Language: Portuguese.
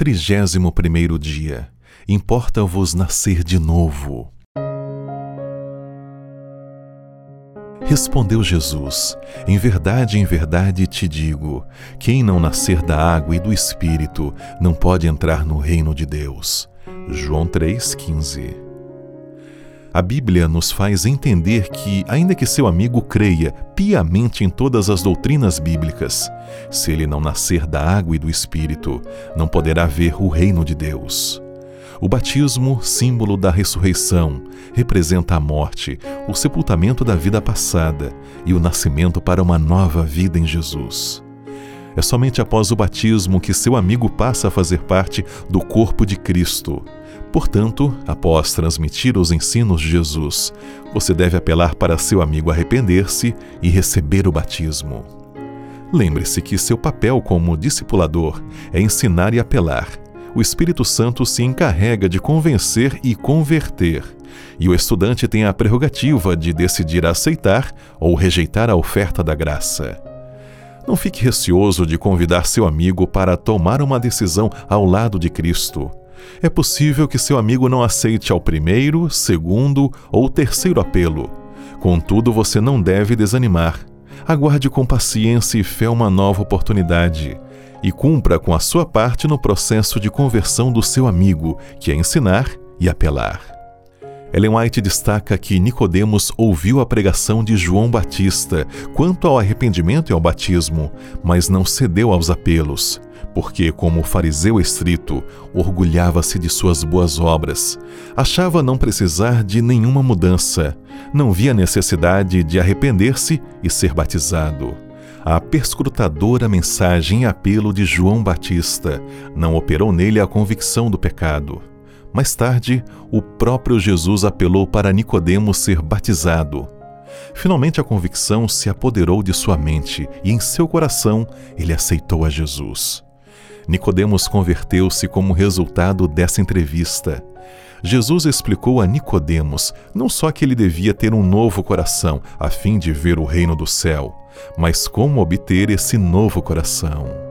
Trigésimo primeiro dia. Importa-vos nascer de novo. Respondeu Jesus: Em verdade, em verdade te digo: quem não nascer da água e do espírito não pode entrar no reino de Deus. João 3,15 A Bíblia nos faz entender que, ainda que seu amigo creia piamente em todas as doutrinas bíblicas, se ele não nascer da água e do espírito, não poderá ver o reino de Deus. O batismo, símbolo da ressurreição, representa a morte, o sepultamento da vida passada e o nascimento para uma nova vida em Jesus. É somente após o batismo que seu amigo passa a fazer parte do corpo de Cristo. Portanto, após transmitir os ensinos de Jesus, você deve apelar para seu amigo arrepender-se e receber o batismo. Lembre-se que seu papel como discipulador é ensinar e apelar o Espírito Santo se encarrega de convencer e converter, e o estudante tem a prerrogativa de decidir aceitar ou rejeitar a oferta da graça. Não fique receoso de convidar seu amigo para tomar uma decisão ao lado de Cristo. É possível que seu amigo não aceite ao primeiro, segundo ou terceiro apelo. Contudo, você não deve desanimar. Aguarde com paciência e fé uma nova oportunidade e cumpra com a sua parte no processo de conversão do seu amigo, que é ensinar e apelar. Ellen White destaca que Nicodemos ouviu a pregação de João Batista quanto ao arrependimento e ao batismo, mas não cedeu aos apelos, porque, como fariseu estrito, orgulhava-se de suas boas obras, achava não precisar de nenhuma mudança, não via necessidade de arrepender-se e ser batizado. A perscrutadora mensagem e apelo de João Batista não operou nele a convicção do pecado. Mais tarde, o próprio Jesus apelou para Nicodemo ser batizado. Finalmente a convicção se apoderou de sua mente e em seu coração ele aceitou a Jesus. Nicodemos converteu-se como resultado dessa entrevista. Jesus explicou a Nicodemos não só que ele devia ter um novo coração a fim de ver o reino do céu, mas como obter esse novo coração.